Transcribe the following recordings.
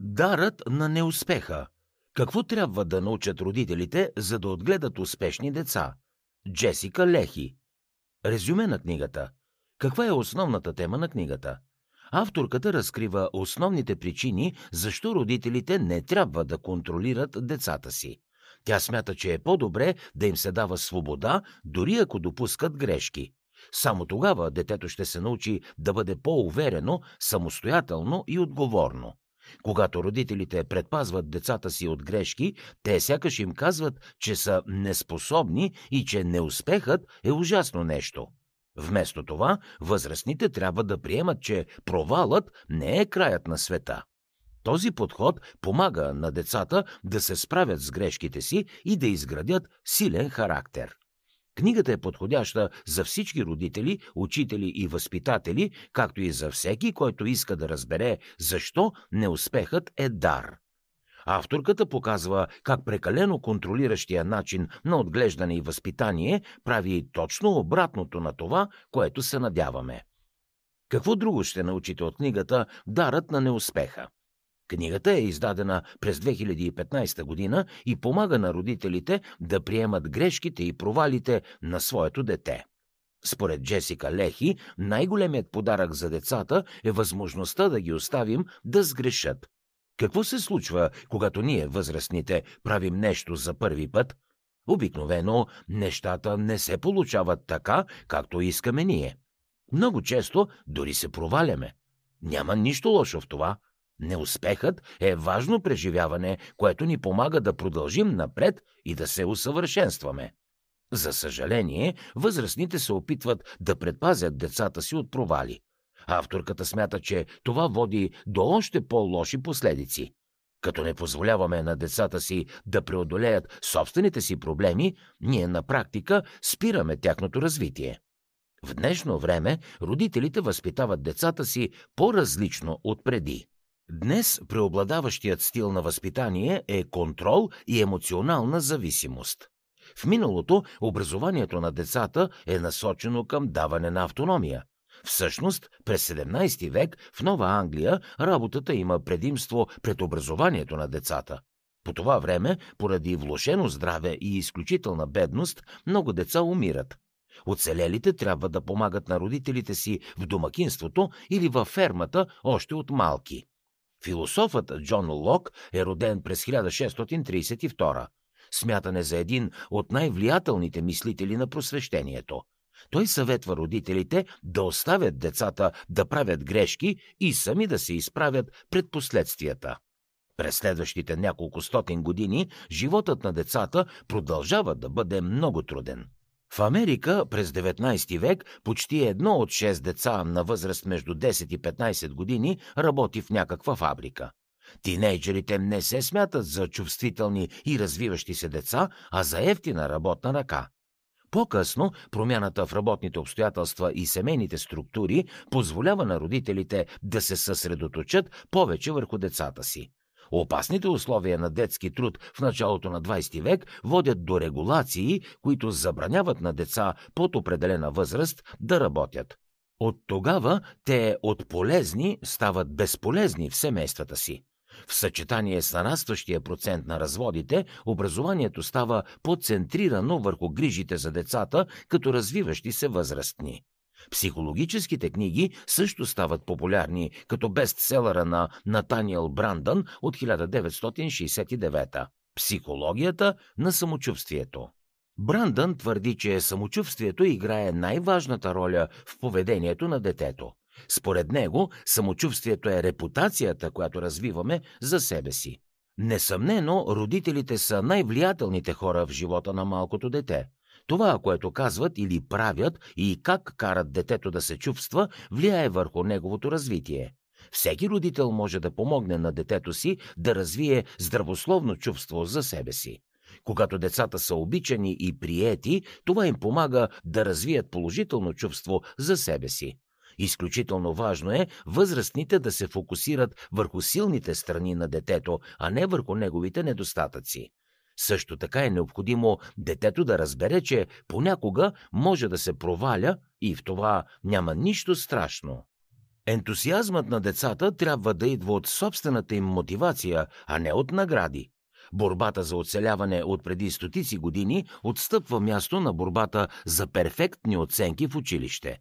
Дарът на неуспеха. Какво трябва да научат родителите, за да отгледат успешни деца? Джесика Лехи. Резюме на книгата. Каква е основната тема на книгата? Авторката разкрива основните причини, защо родителите не трябва да контролират децата си. Тя смята, че е по-добре да им се дава свобода, дори ако допускат грешки. Само тогава детето ще се научи да бъде по-уверено, самостоятелно и отговорно. Когато родителите предпазват децата си от грешки, те сякаш им казват, че са неспособни и че неуспехът е ужасно нещо. Вместо това, възрастните трябва да приемат, че провалът не е краят на света. Този подход помага на децата да се справят с грешките си и да изградят силен характер. Книгата е подходяща за всички родители, учители и възпитатели, както и за всеки, който иска да разбере защо неуспехът е дар. Авторката показва как прекалено контролиращия начин на отглеждане и възпитание прави точно обратното на това, което се надяваме. Какво друго ще научите от книгата «Дарът на неуспеха»? Книгата е издадена през 2015 година и помага на родителите да приемат грешките и провалите на своето дете. Според Джесика Лехи, най-големият подарък за децата е възможността да ги оставим да сгрешат. Какво се случва, когато ние, възрастните, правим нещо за първи път? Обикновено нещата не се получават така, както искаме ние. Много често дори се проваляме. Няма нищо лошо в това. Неуспехът е важно преживяване, което ни помага да продължим напред и да се усъвършенстваме. За съжаление, възрастните се опитват да предпазят децата си от провали. Авторката смята, че това води до още по-лоши последици. Като не позволяваме на децата си да преодолеят собствените си проблеми, ние на практика спираме тяхното развитие. В днешно време родителите възпитават децата си по-различно от преди. Днес преобладаващият стил на възпитание е контрол и емоционална зависимост. В миналото образованието на децата е насочено към даване на автономия. Всъщност, през 17 век в Нова Англия работата има предимство пред образованието на децата. По това време, поради влошено здраве и изключителна бедност, много деца умират. Оцелелите трябва да помагат на родителите си в домакинството или във фермата още от малки. Философът Джон Лок е роден през 1632. Смятан е за един от най-влиятелните мислители на просвещението. Той съветва родителите да оставят децата да правят грешки и сами да се изправят пред последствията. През следващите няколко стотин години животът на децата продължава да бъде много труден. В Америка през 19 век почти едно от 6 деца на възраст между 10 и 15 години работи в някаква фабрика. Тинейджерите не се смятат за чувствителни и развиващи се деца, а за ефтина работна ръка. По-късно промяната в работните обстоятелства и семейните структури позволява на родителите да се съсредоточат повече върху децата си. Опасните условия на детски труд в началото на 20 век водят до регулации, които забраняват на деца под определена възраст да работят. От тогава те от полезни стават безполезни в семействата си. В съчетание с нарастващия процент на разводите, образованието става по-центрирано върху грижите за децата като развиващи се възрастни. Психологическите книги също стават популярни, като бестселъра на Натаниел Брандън от 1969 Психологията на самочувствието. Брандън твърди, че самочувствието играе най-важната роля в поведението на детето. Според него, самочувствието е репутацията, която развиваме за себе си. Несъмнено, родителите са най-влиятелните хора в живота на малкото дете. Това, което казват или правят и как карат детето да се чувства, влияе върху неговото развитие. Всеки родител може да помогне на детето си да развие здравословно чувство за себе си. Когато децата са обичани и приети, това им помага да развият положително чувство за себе си. Изключително важно е възрастните да се фокусират върху силните страни на детето, а не върху неговите недостатъци. Също така е необходимо детето да разбере, че понякога може да се проваля и в това няма нищо страшно. Ентусиазмът на децата трябва да идва от собствената им мотивация, а не от награди. Борбата за оцеляване от преди стотици години отстъпва място на борбата за перфектни оценки в училище.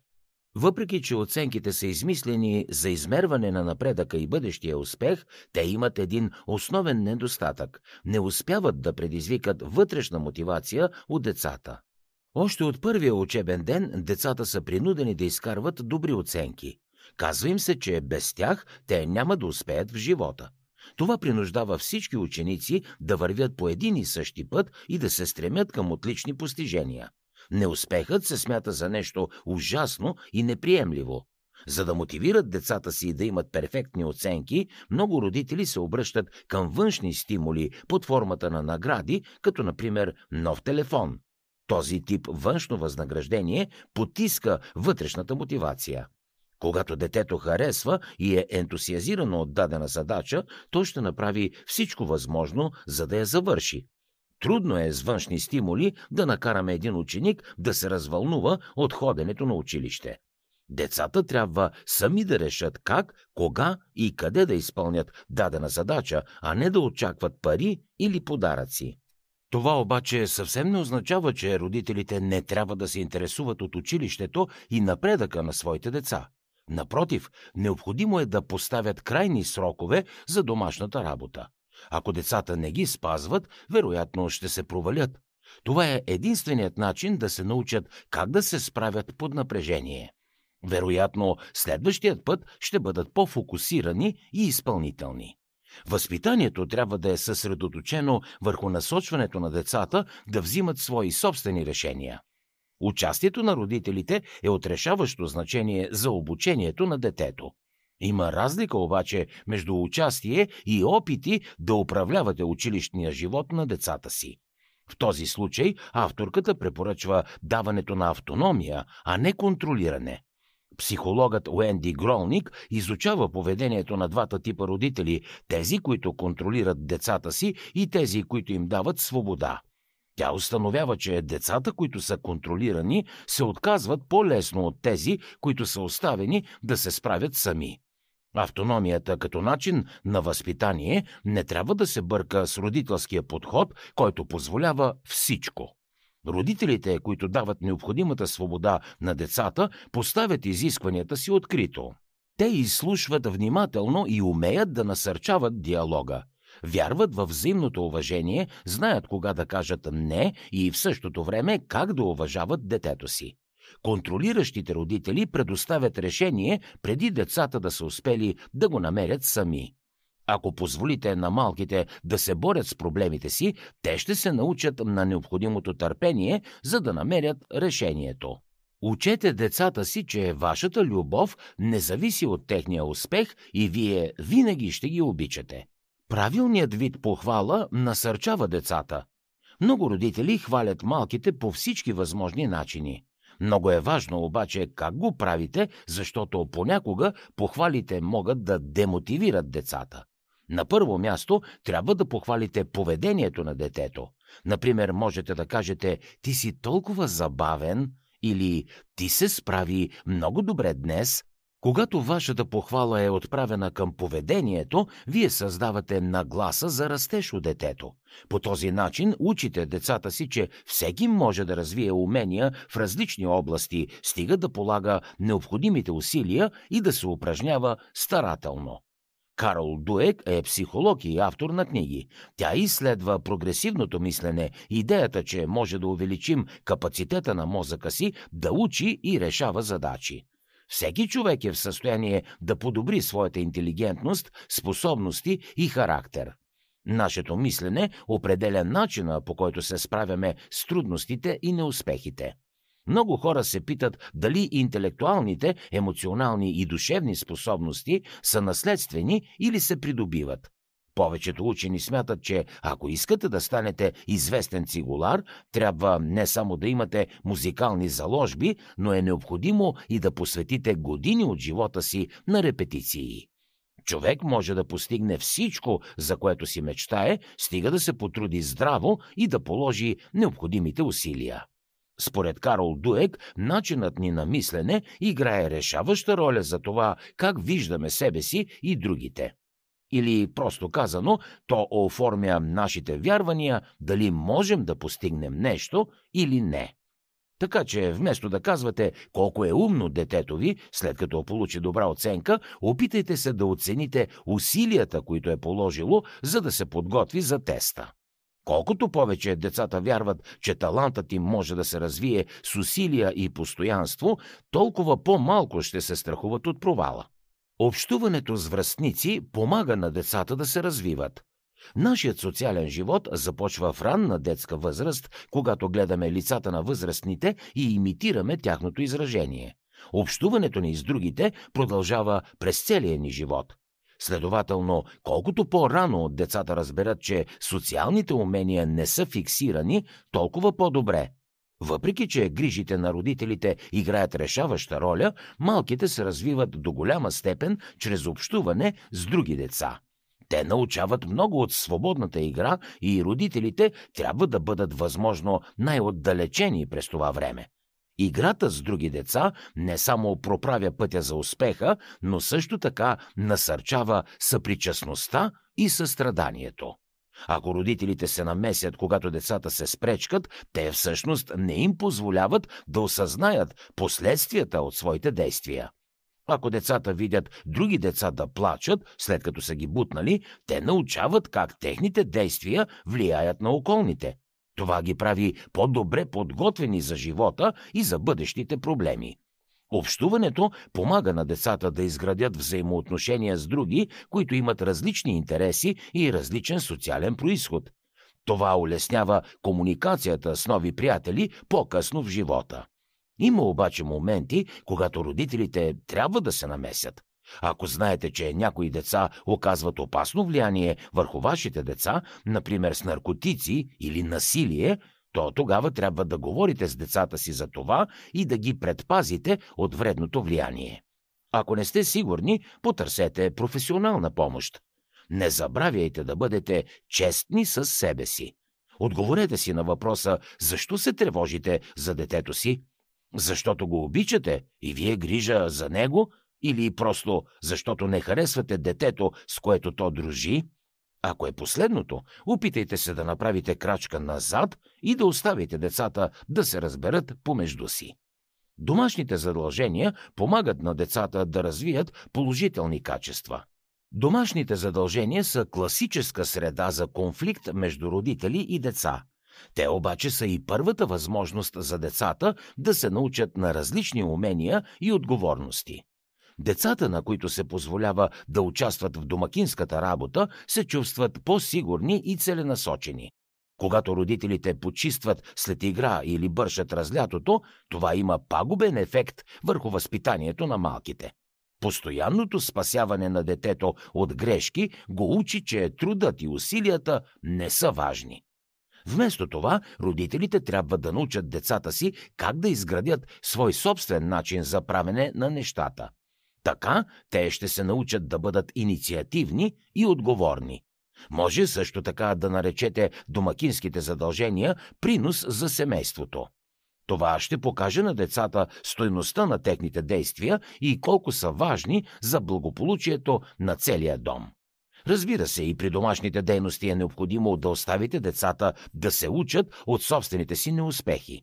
Въпреки, че оценките са измислени за измерване на напредъка и бъдещия успех, те имат един основен недостатък – не успяват да предизвикат вътрешна мотивация от децата. Още от първия учебен ден децата са принудени да изкарват добри оценки. Казва им се, че без тях те няма да успеят в живота. Това принуждава всички ученици да вървят по един и същи път и да се стремят към отлични постижения. Неуспехът се смята за нещо ужасно и неприемливо. За да мотивират децата си да имат перфектни оценки, много родители се обръщат към външни стимули под формата на награди, като например нов телефон. Този тип външно възнаграждение потиска вътрешната мотивация. Когато детето харесва и е ентусиазирано от дадена задача, то ще направи всичко възможно, за да я завърши. Трудно е с външни стимули да накараме един ученик да се развълнува от ходенето на училище. Децата трябва сами да решат как, кога и къде да изпълнят дадена задача, а не да очакват пари или подаръци. Това обаче съвсем не означава, че родителите не трябва да се интересуват от училището и напредъка на своите деца. Напротив, необходимо е да поставят крайни срокове за домашната работа. Ако децата не ги спазват, вероятно ще се провалят. Това е единственият начин да се научат как да се справят под напрежение. Вероятно, следващият път ще бъдат по-фокусирани и изпълнителни. Възпитанието трябва да е съсредоточено върху насочването на децата да взимат свои собствени решения. Участието на родителите е отрешаващо значение за обучението на детето. Има разлика обаче между участие и опити да управлявате училищния живот на децата си. В този случай авторката препоръчва даването на автономия, а не контролиране. Психологът Уенди Гролник изучава поведението на двата типа родители, тези, които контролират децата си и тези, които им дават свобода. Тя установява, че децата, които са контролирани, се отказват по-лесно от тези, които са оставени да се справят сами. Автономията като начин на възпитание не трябва да се бърка с родителския подход, който позволява всичко. Родителите, които дават необходимата свобода на децата, поставят изискванията си открито. Те изслушват внимателно и умеят да насърчават диалога. Вярват във взаимното уважение, знаят кога да кажат не и в същото време как да уважават детето си. Контролиращите родители предоставят решение преди децата да са успели да го намерят сами. Ако позволите на малките да се борят с проблемите си, те ще се научат на необходимото търпение, за да намерят решението. Учете децата си, че вашата любов не зависи от техния успех и вие винаги ще ги обичате. Правилният вид похвала насърчава децата. Много родители хвалят малките по всички възможни начини. Много е важно обаче как го правите, защото понякога похвалите могат да демотивират децата. На първо място трябва да похвалите поведението на детето. Например, можете да кажете «Ти си толкова забавен» или «Ти се справи много добре днес», когато вашата похвала е отправена към поведението, вие създавате нагласа за растеж у детето. По този начин учите децата си, че всеки може да развие умения в различни области, стига да полага необходимите усилия и да се упражнява старателно. Карл Дуек е психолог и автор на книги. Тя изследва прогресивното мислене, идеята, че може да увеличим капацитета на мозъка си да учи и решава задачи. Всеки човек е в състояние да подобри своята интелигентност, способности и характер. Нашето мислене определя начина по който се справяме с трудностите и неуспехите. Много хора се питат дали интелектуалните, емоционални и душевни способности са наследствени или се придобиват. Повечето учени смятат, че ако искате да станете известен цигулар, трябва не само да имате музикални заложби, но е необходимо и да посветите години от живота си на репетиции. Човек може да постигне всичко, за което си мечтае, стига да се потруди здраво и да положи необходимите усилия. Според Карол Дуек, начинът ни на мислене играе решаваща роля за това как виждаме себе си и другите. Или, просто казано, то оформя нашите вярвания дали можем да постигнем нещо или не. Така че, вместо да казвате колко е умно детето ви, след като получи добра оценка, опитайте се да оцените усилията, които е положило, за да се подготви за теста. Колкото повече децата вярват, че талантът им може да се развие с усилия и постоянство, толкова по-малко ще се страхуват от провала. Общуването с връстници помага на децата да се развиват. Нашият социален живот започва в ранна детска възраст, когато гледаме лицата на възрастните и имитираме тяхното изражение. Общуването ни с другите продължава през целия ни живот. Следователно, колкото по-рано от децата разберат, че социалните умения не са фиксирани, толкова по-добре. Въпреки, че грижите на родителите играят решаваща роля, малките се развиват до голяма степен чрез общуване с други деца. Те научават много от свободната игра и родителите трябва да бъдат възможно най-отдалечени през това време. Играта с други деца не само проправя пътя за успеха, но също така насърчава съпричастността и състраданието. Ако родителите се намесят, когато децата се спречкат, те всъщност не им позволяват да осъзнаят последствията от своите действия. Ако децата видят други деца да плачат, след като са ги бутнали, те научават как техните действия влияят на околните. Това ги прави по-добре подготвени за живота и за бъдещите проблеми. Общуването помага на децата да изградят взаимоотношения с други, които имат различни интереси и различен социален происход. Това улеснява комуникацията с нови приятели по-късно в живота. Има обаче моменти, когато родителите трябва да се намесят. Ако знаете, че някои деца оказват опасно влияние върху вашите деца, например с наркотици или насилие, то тогава трябва да говорите с децата си за това и да ги предпазите от вредното влияние. Ако не сте сигурни, потърсете професионална помощ. Не забравяйте да бъдете честни с себе си. Отговорете си на въпроса защо се тревожите за детето си. Защото го обичате и вие грижа за него или просто защото не харесвате детето, с което то дружи? Ако е последното, опитайте се да направите крачка назад и да оставите децата да се разберат помежду си. Домашните задължения помагат на децата да развият положителни качества. Домашните задължения са класическа среда за конфликт между родители и деца. Те обаче са и първата възможност за децата да се научат на различни умения и отговорности. Децата, на които се позволява да участват в домакинската работа, се чувстват по-сигурни и целенасочени. Когато родителите почистват след игра или бършат разлятото, това има пагубен ефект върху възпитанието на малките. Постоянното спасяване на детето от грешки го учи, че трудът и усилията не са важни. Вместо това, родителите трябва да научат децата си как да изградят свой собствен начин за правене на нещата. Така те ще се научат да бъдат инициативни и отговорни. Може също така да наречете домакинските задължения принос за семейството. Това ще покаже на децата стойността на техните действия и колко са важни за благополучието на целия дом. Разбира се, и при домашните дейности е необходимо да оставите децата да се учат от собствените си неуспехи.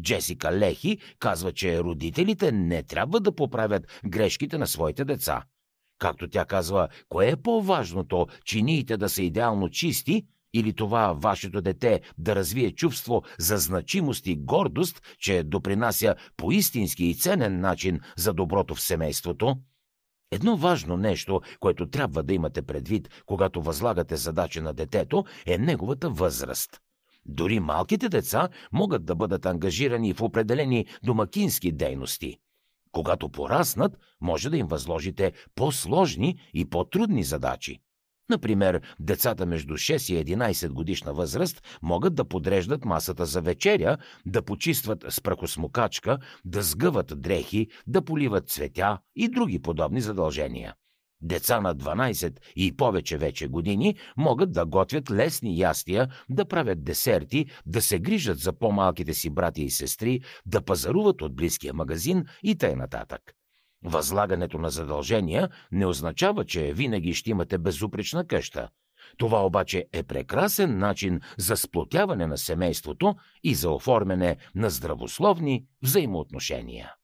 Джесика Лехи казва, че родителите не трябва да поправят грешките на своите деца. Както тя казва, кое е по-важното, чиниите да са идеално чисти или това вашето дете да развие чувство за значимост и гордост, че допринася по истински и ценен начин за доброто в семейството? Едно важно нещо, което трябва да имате предвид, когато възлагате задача на детето, е неговата възраст. Дори малките деца могат да бъдат ангажирани в определени домакински дейности. Когато пораснат, може да им възложите по-сложни и по-трудни задачи. Например, децата между 6 и 11 годишна възраст могат да подреждат масата за вечеря, да почистват с прахосмокачка, да сгъват дрехи, да поливат цветя и други подобни задължения. Деца на 12 и повече вече години могат да готвят лесни ястия, да правят десерти, да се грижат за по-малките си брати и сестри, да пазаруват от близкия магазин и нататък. Възлагането на задължения не означава, че винаги ще имате безупречна къща. Това обаче е прекрасен начин за сплотяване на семейството и за оформяне на здравословни взаимоотношения.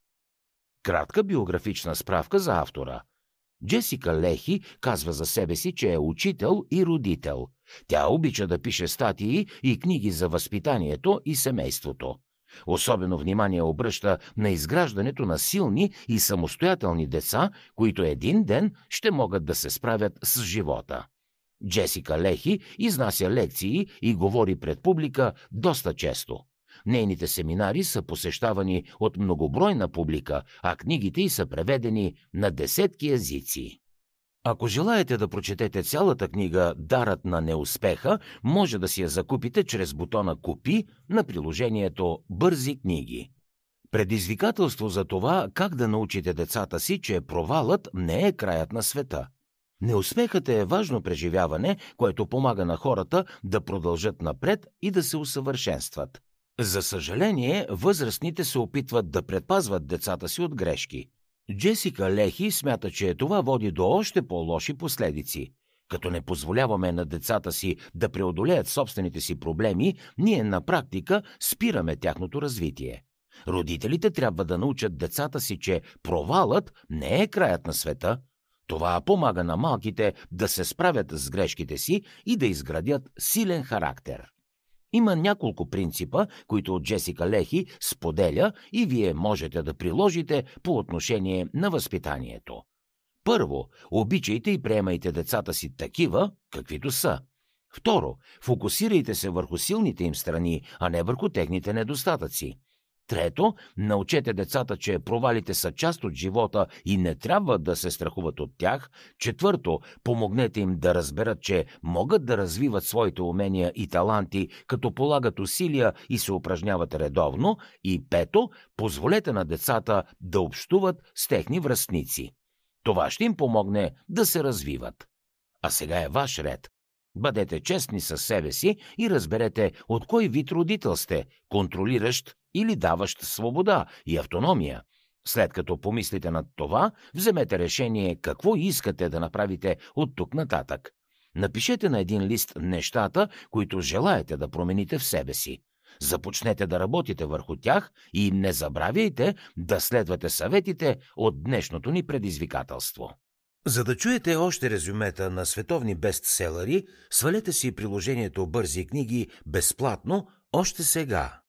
Кратка биографична справка за автора. Джесика Лехи казва за себе си, че е учител и родител. Тя обича да пише статии и книги за възпитанието и семейството. Особено внимание обръща на изграждането на силни и самостоятелни деца, които един ден ще могат да се справят с живота. Джесика Лехи изнася лекции и говори пред публика доста често. Нейните семинари са посещавани от многобройна публика, а книгите й са преведени на десетки езици. Ако желаете да прочетете цялата книга «Дарът на неуспеха», може да си я закупите чрез бутона «Купи» на приложението «Бързи книги». Предизвикателство за това как да научите децата си, че провалът не е краят на света. Неуспехът е важно преживяване, което помага на хората да продължат напред и да се усъвършенстват. За съжаление, възрастните се опитват да предпазват децата си от грешки. Джесика Лехи смята, че това води до още по-лоши последици. Като не позволяваме на децата си да преодолеят собствените си проблеми, ние на практика спираме тяхното развитие. Родителите трябва да научат децата си, че провалът не е краят на света. Това помага на малките да се справят с грешките си и да изградят силен характер. Има няколко принципа, които Джесика Лехи споделя и вие можете да приложите по отношение на възпитанието. Първо, обичайте и приемайте децата си такива, каквито са. Второ, фокусирайте се върху силните им страни, а не върху техните недостатъци. Трето, научете децата, че провалите са част от живота и не трябва да се страхуват от тях. Четвърто, помогнете им да разберат, че могат да развиват своите умения и таланти, като полагат усилия и се упражняват редовно. И пето, позволете на децата да общуват с техни връстници. Това ще им помогне да се развиват. А сега е ваш ред. Бъдете честни със себе си и разберете от кой вид родител сте – контролиращ или даващ свобода и автономия. След като помислите над това, вземете решение какво искате да направите от тук нататък. Напишете на един лист нещата, които желаете да промените в себе си. Започнете да работите върху тях и не забравяйте да следвате съветите от днешното ни предизвикателство. За да чуете още резюмета на световни бестселери, свалете си приложението Бързи книги безплатно още сега.